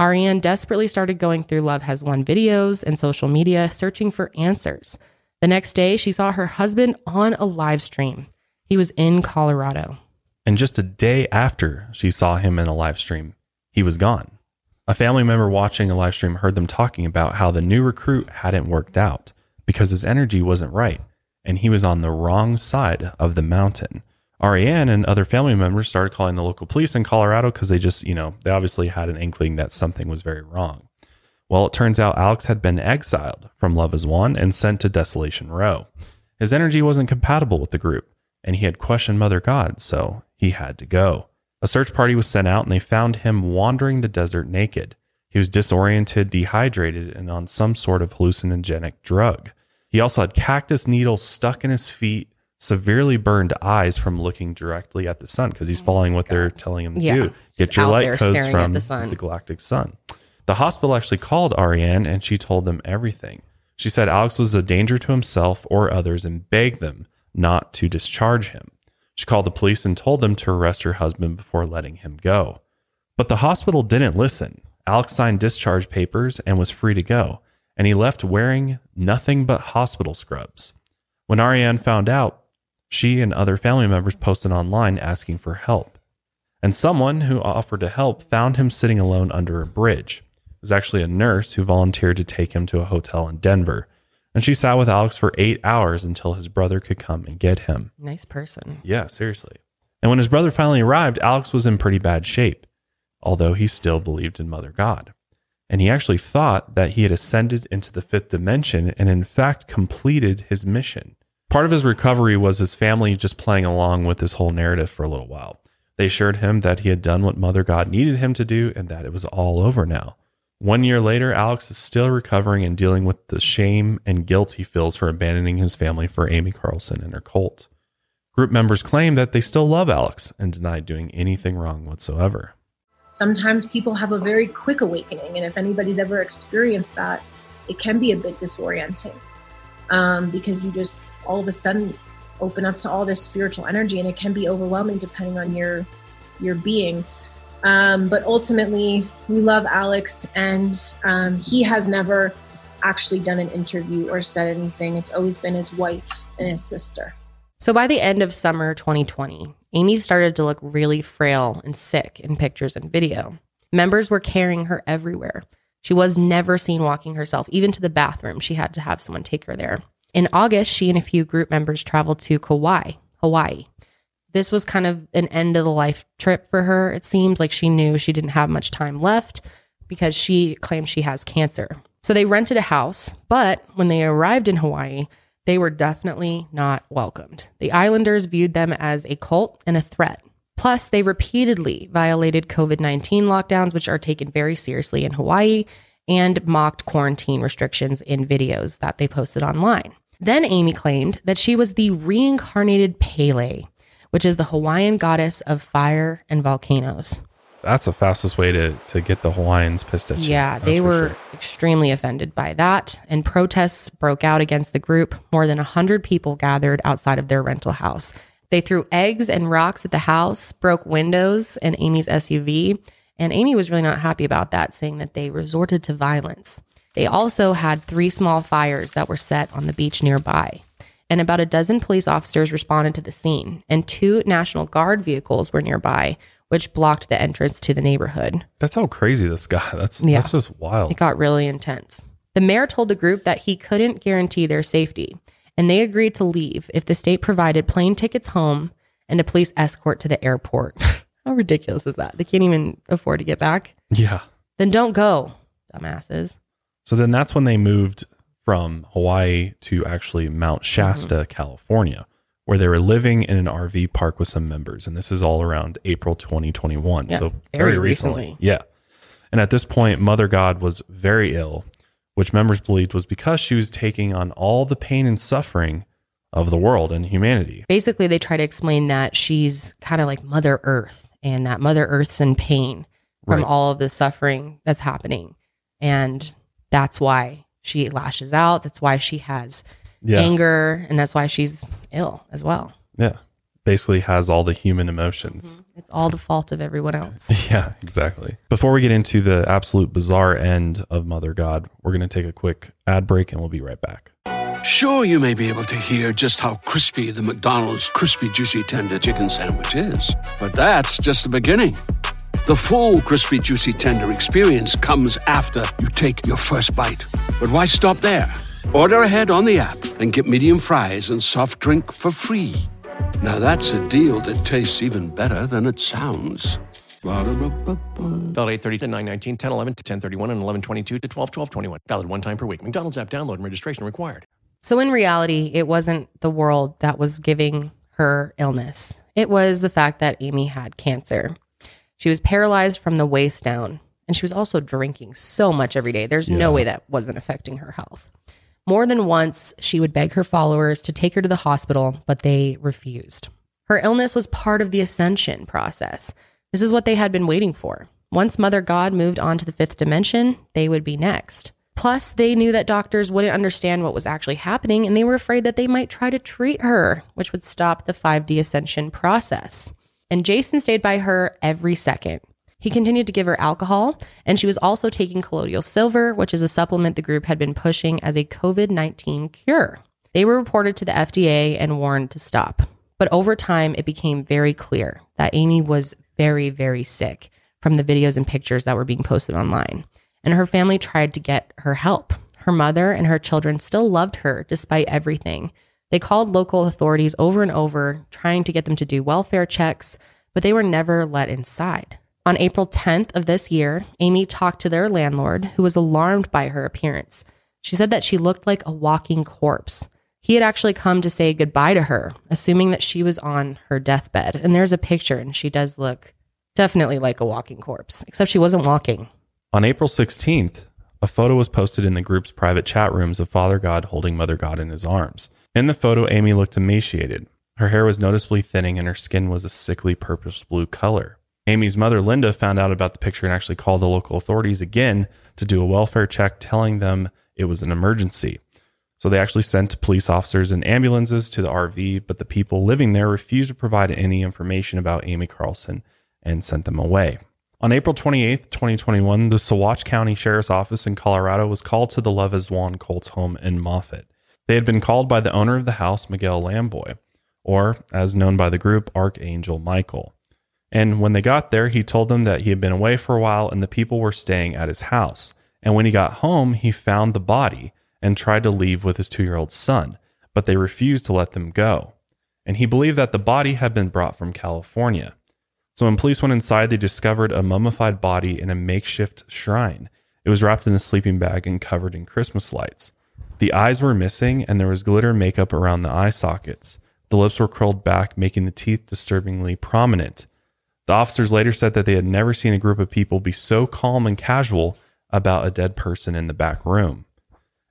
Ariane desperately started going through Love Has Won videos and social media, searching for answers. The next day, she saw her husband on a live stream. He was in Colorado. And just a day after she saw him in a live stream, he was gone. A family member watching a live stream heard them talking about how the new recruit hadn't worked out because his energy wasn't right and he was on the wrong side of the mountain. Ariane and other family members started calling the local police in Colorado because they just, you know, they obviously had an inkling that something was very wrong. Well, it turns out Alex had been exiled from Love Has Won and sent to Desolation Row. His energy wasn't compatible with the group, and he had questioned Mother God, so he had to go. A search party was sent out and they found him wandering the desert naked. He was disoriented, dehydrated, and on some sort of hallucinogenic drug. He also had cactus needles stuck in his feet, severely burned eyes from looking directly at the sun because he's following what they're telling him to Yeah. do. Get your light codes from the sun. the galactic sun. The hospital actually called Ariane and she told them everything. She said Alex was a danger to himself or others and begged them not to discharge him. She called the police and told them to arrest her husband before letting him go. But the hospital didn't listen. Alex signed discharge papers and was free to go, and he left wearing nothing but hospital scrubs. When Ariane found out, she and other family members posted online asking for help. And someone who offered to help found him sitting alone under a bridge. It was actually a nurse who volunteered to take him to a hotel in Denver. And she sat with Alex for eight hours until his brother could come and get him. Nice person. Yeah, seriously. And when his brother finally arrived, Alex was in pretty bad shape, although he still believed in Mother God. And he actually thought that he had ascended into the fifth dimension and, in fact, completed his mission. Part of his recovery was his family just playing along with this whole narrative for a little while. They assured him that he had done what Mother God needed him to do and that it was all over now. One year later, Alex is still recovering and dealing with the shame and guilt he feels for abandoning his family for Amy Carlson and her cult. Group members claim that they still love Alex and deny doing anything wrong whatsoever. sometimes people have a very quick awakening and if anybody's ever experienced that it can be a bit disorienting um, because you just all of a sudden open up to all this spiritual energy and it can be overwhelming depending on your your being um, but ultimately we love alex and um, he has never actually done an interview or said anything it's always been his wife and his sister So by the end of summer 2020, Amy started to look really frail and sick in pictures and video. Members were carrying her everywhere. She was never seen walking herself, even to the bathroom. She had to have someone take her there. In August, she and a few group members traveled to Kauai, Hawaii. This was kind of an end of the life trip for her. It seems like she knew she didn't have much time left because she claims she has cancer. So they rented a house, but when they arrived in Hawaii, they were definitely not welcomed. The islanders viewed them as a cult and a threat. Plus, they repeatedly violated COVID 19 lockdowns, which are taken very seriously in Hawaii, and mocked quarantine restrictions in videos that they posted online. Then Amy claimed that she was the reincarnated Pele, which is the Hawaiian goddess of fire and volcanoes. That's the fastest way to, to get the Hawaiians pissed at you. Yeah, That's they were sure. extremely offended by that, and protests broke out against the group. More than 100 people gathered outside of their rental house. They threw eggs and rocks at the house, broke windows and Amy's SUV, and Amy was really not happy about that, saying that they resorted to violence. They also had three small fires that were set on the beach nearby. And about a dozen police officers responded to the scene, and two National Guard vehicles were nearby, which blocked the entrance to the neighborhood. That's how crazy this guy. That's Yeah. that's just wild. It got really intense. The mayor told the group that he couldn't guarantee their safety, and they agreed to leave if the state provided plane tickets home and a police escort to the airport. How ridiculous is that? They can't even afford to get back. Yeah. Then don't go, dumbasses. So then that's when they moved from Hawaii to actually Mount Shasta, Mm-hmm. California, where they were living in an RV park with some members. And this is all around April 2021. Yeah, so very very recently. recently. Yeah. And at this point, Mother God was very ill, which members believed was because she was taking on all the pain and suffering of the world and humanity. Basically, they try to explain that she's kind of like Mother Earth and that Mother Earth's in pain from Right. all of the suffering that's happening. And that's why she lashes out. That's why she has Yeah. anger. And that's why she's ill as well. Yeah. Basically has all the human emotions. Mm-hmm. It's all the fault of everyone else. Yeah, exactly. Before we get into the absolute bizarre end of Mother God, we're going to take a quick ad break and we'll be right back. Sure, you may be able to hear just how crispy the McDonald's crispy juicy tender chicken sandwich is, but that's just the beginning. The full crispy juicy tender experience comes after you take your first bite. But why stop there? Order ahead on the app and get medium fries and soft drink for free. Now that's a deal that tastes even better than it sounds. Valid 830 to 919, 1011 to 1031, and 1122 to 12 12 21. Valid one time per week. McDonald's app download and registration required. So, in reality, it wasn't the world that was giving her illness. It was the fact that Amy had cancer. She was paralyzed from the waist down, And she was also drinking so much every day. There's Yeah. no way that wasn't affecting her health. More than once, she would beg her followers to take her to the hospital, but they refused. Her illness was part of the ascension process. This is what they had been waiting for. Once Mother God moved on to the fifth dimension, they would be next. Plus, they knew that doctors wouldn't understand what was actually happening, and they were afraid that they might try to treat her, which would stop the 5D ascension process. And Jason stayed by her every second. He continued to give her alcohol, and she was also taking colloidal silver, which is a supplement the group had been pushing as a COVID 19 cure. They were reported to the FDA and warned to stop. But over time, it became very clear that Amy was very, very sick from the videos and pictures that were being posted online. And her family tried to get her help. Her mother and her children still loved her despite everything. They called local authorities over and over, trying to get them to do welfare checks, but they were never let inside. On April 10th of this year, Amy talked to their landlord, who was alarmed by her appearance. She said that she looked like a walking corpse. He had actually come to say goodbye to her, assuming that she was on her deathbed. And there's a picture, and she does look definitely like a walking corpse, except she wasn't walking. On April 16th, a photo was posted in the group's private chat rooms of Father God holding Mother God in his arms. In the photo, Amy looked emaciated. Her hair was noticeably thinning and her skin was a sickly purplish blue color. Amy's mother, Linda, found out about the picture and actually called the local authorities again to do a welfare check, telling them it was an emergency. So they actually sent police officers and ambulances to the RV, but the people living there refused to provide any information about Amy Carlson and sent them away. On April 28th, 2021, the Saguache County Sheriff's Office in Colorado was called to the One Colts home in Moffat. They had been called by the owner of the house, Miguel Lamboy, or as known by the group, Archangel Michael. And when they got there, he told them that he had been away for a while and the people were staying at his house. And when he got home, he found the body and tried to leave with his two year old son, but they refused to let them go. And he believed that the body had been brought from California. So when police went inside, they discovered a mummified body in a makeshift shrine. It was wrapped in a sleeping bag and covered in Christmas lights. The eyes were missing, and there was glitter makeup around the eye sockets. The lips were curled back, making the teeth disturbingly prominent. The officers later said that they had never seen a group of people be so calm and casual about a dead person in the back room.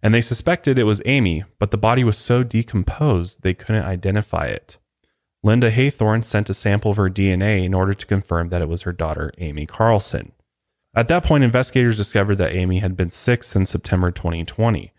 And they suspected it was Amy, but the body was so decomposed they couldn't identify it. Linda Haythorne sent a sample of her DNA in order to confirm that it was her daughter, Amy Carlson. At that point, investigators discovered that Amy had been sick since September 2020,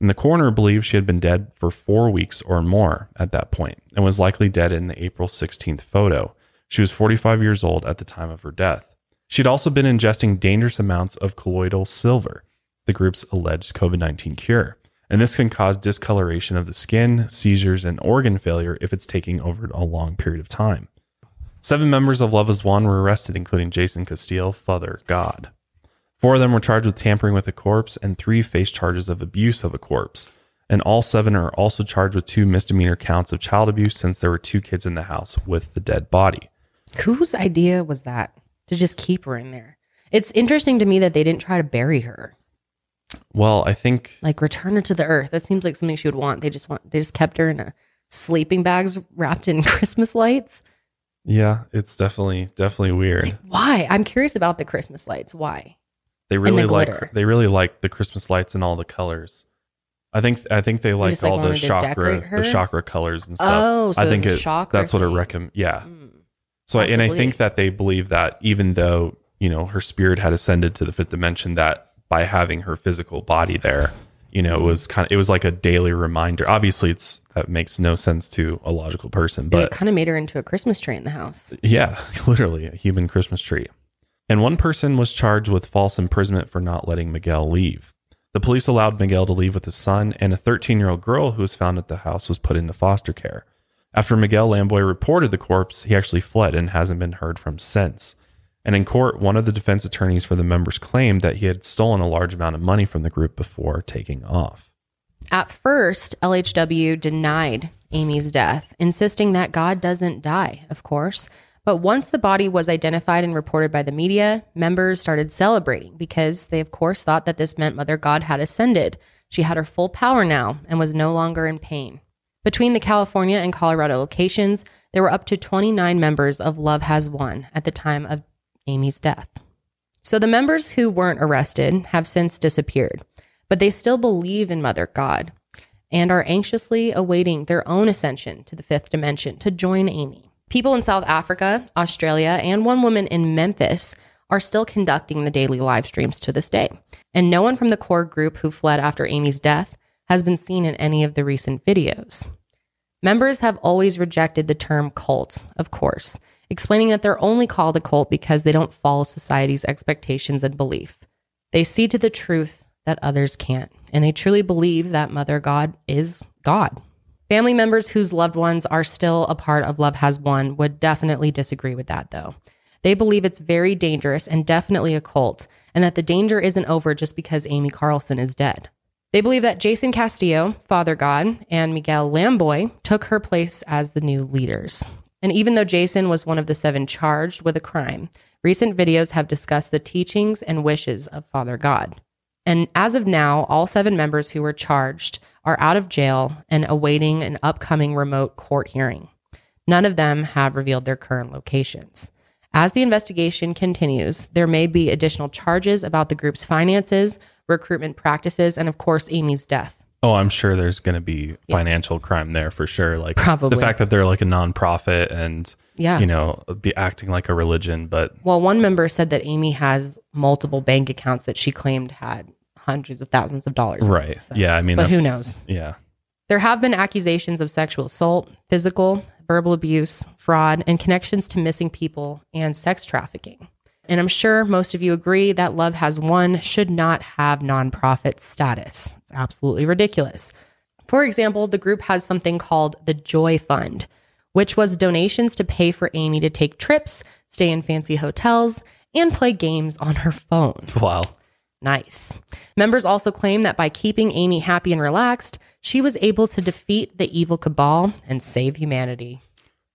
and the coroner believed she had been dead for four weeks or more at that point and was likely dead in the April 16th photo. She was 45 years old at the time of her death. She'd also been ingesting dangerous amounts of colloidal silver, the group's alleged COVID 19 cure. And this can cause discoloration of the skin, seizures, and organ failure if it's taking over a long period of time. Seven members of Love Has Won were arrested, including Jason Castillo, Father God. Four of them were charged with tampering with a corpse, and three faced charges of abuse of a corpse. And all seven are also charged with two misdemeanor counts of child abuse since there were two kids in the house with the dead body. Whose idea was that to just keep her in there? It's interesting to me that they didn't try to bury her, Well, I think like return her to the earth. That seems like something she would want. They just want they just kept her in a sleeping bags wrapped in Christmas lights. Yeah, it's definitely definitely weird. Why? I'm curious about the Christmas lights. Why? They the really like glitter. they really like the Christmas lights and all the colors. I think I think they like just, like, all the chakra the chakra colors and stuff. Oh, so I think it, chakra that's what thing. recommend. Yeah. Hmm. So I- and I think that they believe that even though you know her spirit had ascended to the fifth dimension, that by having her physical body there, you know, it was hmm. kind of it was like a daily reminder. Obviously, it's that makes no sense to a logical person, But but it kind of made her into a Christmas tree in the house. yeah, literally a human Christmas tree. And one person was charged with false imprisonment for not letting Miguel leave. The police allowed Miguel to leave with his son, and a 13 year old girl who was found at the house was put into foster care. After Miguel Lamboy reported the corpse, he actually fled and hasn't been heard from since. And in court, one of the defense attorneys for the members claimed that he had stolen a large amount of money from the group before taking off. At first, LHW denied Amy's death, insisting that God doesn't die, of course. But once the body was identified and reported by the media, members started celebrating because they, of course, thought that this meant Mother God had ascended. She had her full power now and was no longer in pain. Between the California and Colorado locations, there were up to 29 members of Love Has Won at the time of Amy's death. So the members who weren't arrested have since disappeared, but they still believe in Mother God and are anxiously awaiting their own ascension to the fifth dimension to join Amy. People in South Africa, Australia, and one woman in Memphis are still conducting the daily live streams to this day. And no one from the core group who fled after Amy's death has been seen in any of the recent videos. Members have always rejected the term cults, of course, explaining that they're only called a cult because they don't follow society's expectations and belief. They see to the truth that others can't, and they truly believe that Mother God is God. Family members whose loved ones are still a part of Love Has Won would definitely disagree with that, though. They believe it's very dangerous and definitely a cult, and that the danger isn't over just because Amy Carlson is dead. They believe that Jason Castillo, Father God, and Miguel Lamboy took her place as the new leaders. And even though Jason was one of the seven charged with a crime, recent videos have discussed the teachings and wishes of Father God. And as of now, all seven members who were charged are out of jail and awaiting an upcoming remote court hearing. None of them have revealed their current locations. As the investigation continues, there may be additional charges about the group's finances, recruitment practices, and of course, Amy's death. Oh, I'm sure there's going to be financial crime there for sure. Like Probably. the fact that they're like a nonprofit and Yeah. you know, be acting like a religion, but Well, one member said that Amy has multiple bank accounts that she claimed had hundreds of thousands of dollars. right. So- yeah, I mean, but who knows? Yeah. There have been accusations of sexual assault, physical, verbal abuse, fraud, and connections to missing people and sex trafficking. And I'm sure most of you agree that Love Has Won should not have nonprofit status. It's absolutely ridiculous. For example, the group has something called the Joy Fund, which was donations to pay for Amy to take trips, stay in fancy hotels, and play games on her phone. Wow. Nice. Members also claim that by keeping Amy happy and relaxed, she was able to defeat the evil cabal and save humanity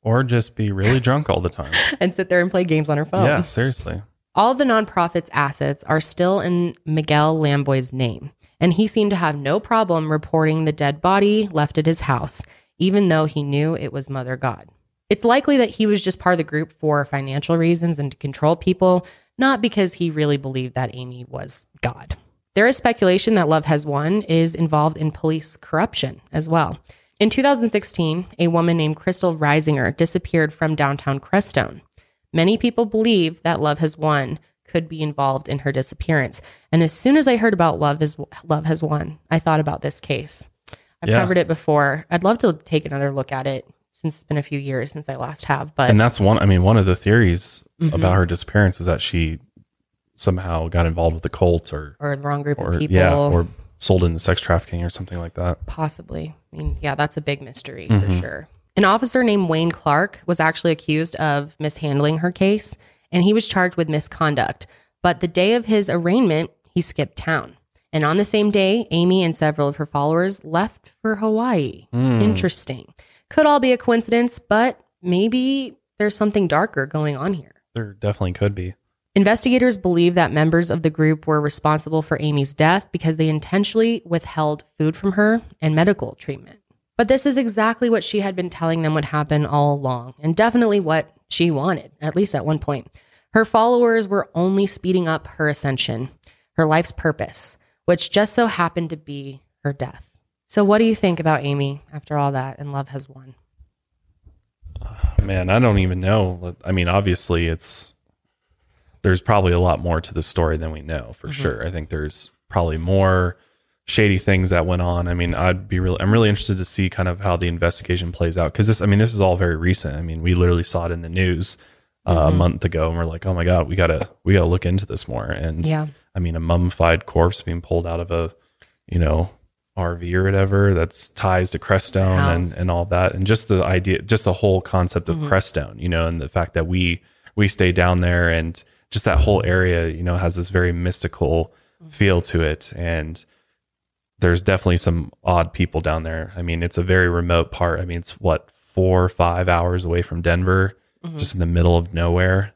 Or just be really drunk all the time. and sit there and play games on her phone. Yeah, seriously. All the nonprofit's assets are still in Miguel Lamboy's name, and he seemed to have no problem reporting the dead body left at his house, even though he knew it was Mother God. It's likely that he was just part of the group for financial reasons and to control people, not because he really believed that Amy was God. There is speculation that Love Has Won is involved in police corruption as well. In 2016, a woman named Kristal Reisinger disappeared from downtown Crestone. Many people believe that Love Has Won could be involved in her disappearance. And as soon as I heard about Love is Love Has Won, I thought about this case. I've Yeah. covered it before. I'd love to take another look at it since it's been a few years since I last have. But and that's one I mean, one of the theories Mhm. about her disappearance is that she somehow got involved with the cult or or the wrong group or of people. yeah, or sold into sex trafficking or something like that. Possibly. I mean, yeah, that's a big mystery for Mhm. sure. An officer named Wayne Clark was actually accused of mishandling her case, and he was charged with misconduct. But the day of his arraignment, he skipped town. And on the same day, Amy and several of her followers left for Hawaii. Hmm. Interesting. Could all be a coincidence, but maybe there's something darker going on here. There definitely could be. Investigators believe that members of the group were responsible for Amy's death because they intentionally withheld food from her and medical treatment. But this is exactly what she had been telling them would happen all along, and definitely what she wanted, at least at one point. Her followers were only speeding up her ascension, her life's purpose, which just so happened to be her death. So, what do you think about Amy after all that and Love Has Won? Man, I don't even know. I mean, obviously, it's there's probably a lot more to the story than we know for Mhm. sure. I think there's probably more shady things that went on. I mean, I'd be really, I'm really interested to see kind of how the investigation plays out because this, I mean, this is all very recent. I mean, we literally saw it in the news uh, a Mhm. month ago, and we're like, oh my god, we gotta, we gotta look into this more. And Yeah. I mean, a mummified corpse being pulled out of a, you know, RV or whatever that's ties to Crestone and, House. and all that. And just the idea, just the whole concept of Mhm. Crestone, you know, and the fact that we, we stay down there and just that whole area, you know, has this very mystical feel to it. And there's definitely some odd people down there. I mean, it's a very remote part. I mean, it's what, four or five hours away from Denver, Mhm. just in the middle of nowhere.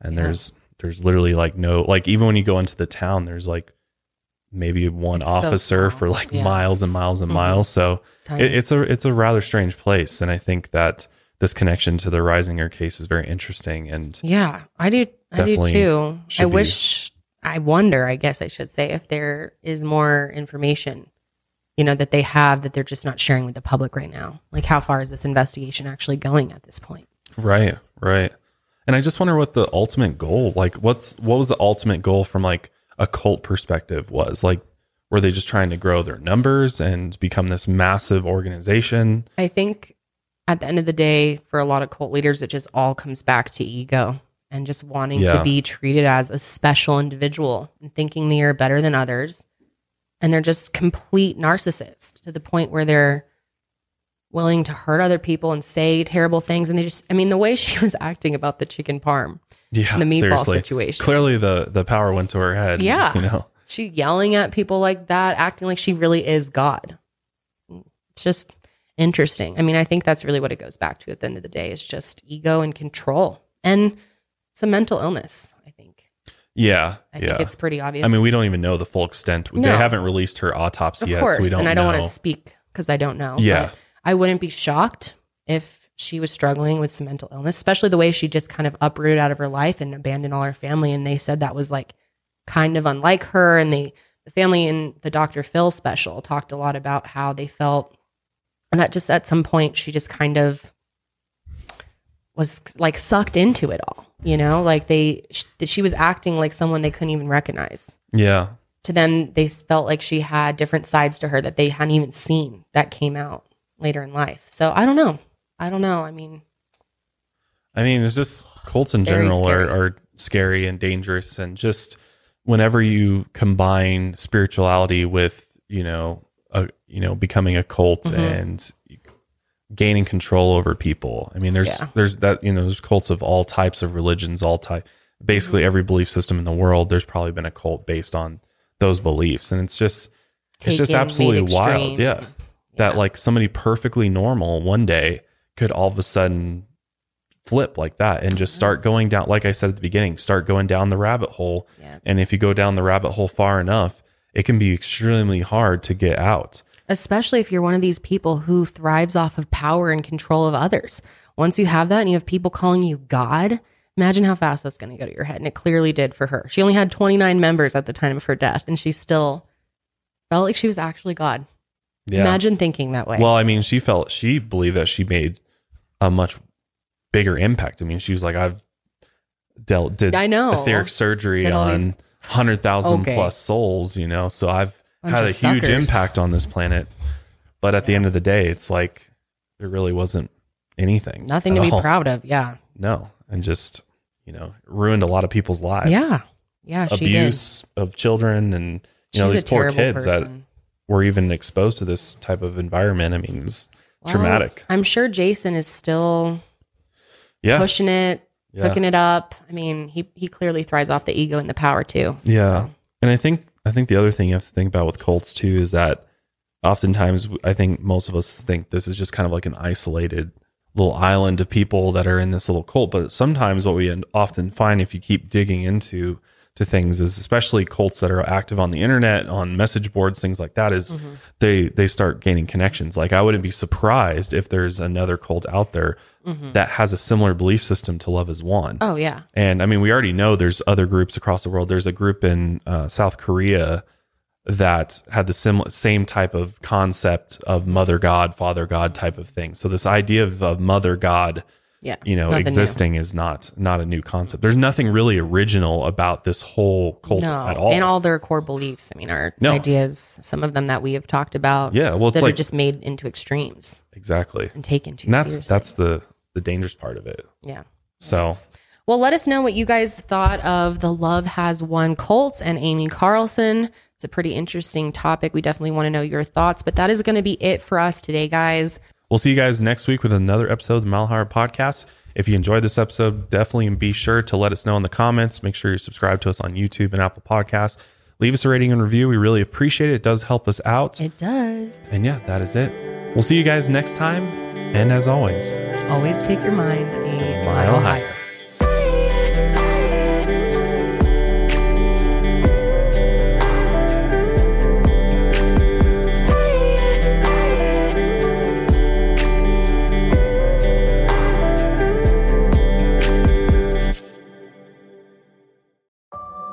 And Yeah. there's, there's literally like no, like even when you go into the town, there's like maybe one It's officer small. for like Yeah. miles and miles and Mhm. miles. So it, it's a, it's a rather strange place. And I think that this connection to the Reisinger case is very interesting. And Yeah, I do. I do too. I should be- wish I wonder, I guess I should say, if there is more information, you know, that they have that they're just not sharing with the public right now. Like, how far is this investigation actually going at this point? Right, right. And I just wonder what the ultimate goal, like, what's what was the ultimate goal from like a cult perspective was like, were they just trying to grow their numbers and become this massive organization? I think at the end of the day, for a lot of cult leaders, it just all comes back to ego and just wanting Yeah. to be treated as a special individual and thinking they are better than others. And they're just complete narcissists to the point where they're willing to hurt other people and say terrible things. And they just, I mean, the way she was acting about the chicken parm, Yeah, the meatball seriously. situation. Clearly, the the power went to her head. Yeah. you know. She yelling at people like that, acting like she really is God. It's just interesting. I mean, I think that's really what it goes back to at the end of the day is just ego and control and some mental illness. I think. Yeah, I yeah. think it's pretty obvious. I mean, we don't even know the full extent. They haven't released her autopsy of yet, course, so we don't and I don't want to speak because I don't know. Yeah. but I wouldn't be shocked if she was struggling with some mental illness, especially the way she just kind of uprooted out of her life and abandoned all her family. And they said that was like kind of unlike her. And they, the family in the Dr. Phil special talked a lot about how they felt that just at some point she just kind of was like sucked into it all, you know, like they, sh- that she was acting like someone they couldn't even recognize yeah, to them they felt like she had different sides to her that they hadn't even seen that came out later in life so i don't know i don't know i mean I mean, it's just cults in general are, scary. are scary and dangerous, and just whenever you combine spirituality with you know, a, you know, becoming a cult Mhm. and gaining control over people. I mean, there's Yeah. there's that you know, there's cults of all types of religions, all type, basically Mm-hmm. every belief system in the world. There's probably been a cult based on those beliefs, and it's just it's just absolutely wild. extreme. Yeah. That like somebody perfectly normal one day could all of a sudden flip like that and just start mm-hmm. going down like I said at the beginning, start going down the rabbit hole. Yeah. And if you go down the rabbit hole far enough, it can be extremely hard to get out. especially if you're one of these people who thrives off of power and control of others once you have that and you have people calling you god imagine how fast that's going to go to your head and it clearly did for her she only had 29 members at the time of her death and she still felt like she was actually god Yeah. imagine thinking that way Well, I mean, she felt she believed that she made a much bigger impact. I mean, she was like, I've dealt did I know. etheric surgery Did all on these- hundred thousand Okay. plus souls, you know. So I've Bunch had a of huge suckers. impact on this planet. But at the end of the day, it's like there really wasn't anything. nothing at to be all. proud of yeah No, and just you know ruined a lot of people's lives. yeah yeah she did abuse of children and you know She's a these poor terrible kids that person. were even exposed to this type of environment. I mean, it's Well, traumatic. i'm sure jason is still Yeah, pushing it Yeah. cooking it up i mean he he clearly thrives off the ego and the power too Yeah. And I think I think the other thing you have to think about with cults too is that oftentimes I think most of us think this is just kind of like an isolated little island of people that are in this little cult. But sometimes what we often find if you keep digging into to things is especially cults that are active on the internet, on message boards, things like that, is Mm-hmm. they they start gaining connections. Like I wouldn't be surprised if there's another cult out there that has a similar belief system to Love Has Won. Mm-hmm. oh yeah And I mean, we already know there's other groups across the world. There's a group in uh, South Korea that had the sim- same type of concept of mother God, father God type of thing. So this idea of, of mother God, yeah you know, nothing new. existing is not not a new concept. There's nothing really original about this whole cult no, at all. and all their core beliefs. I mean, our No. ideas. Some of them that we have talked about. Yeah, well, it's that are like- just made into extremes exactly. and taken too And that's seriously. that's the the dangerous part of it. yeah. So Well, let us know what you guys thought of the Love Has Won Colts and Amy Carlson. It's a pretty interesting topic. We definitely want to know your thoughts, but that is going to be it for us today, guys. We'll see you guys next week with another episode of the Mile Higher Podcast. If you enjoyed this episode, definitely be sure to let us know in the comments. Make sure you subscribe to us on YouTube and Apple Podcasts. Leave us a rating and review. We really appreciate it. It does help us out. It does. And yeah, that is it. We'll see you guys next time. And as always, Always take your mind a mile mile higher. higher.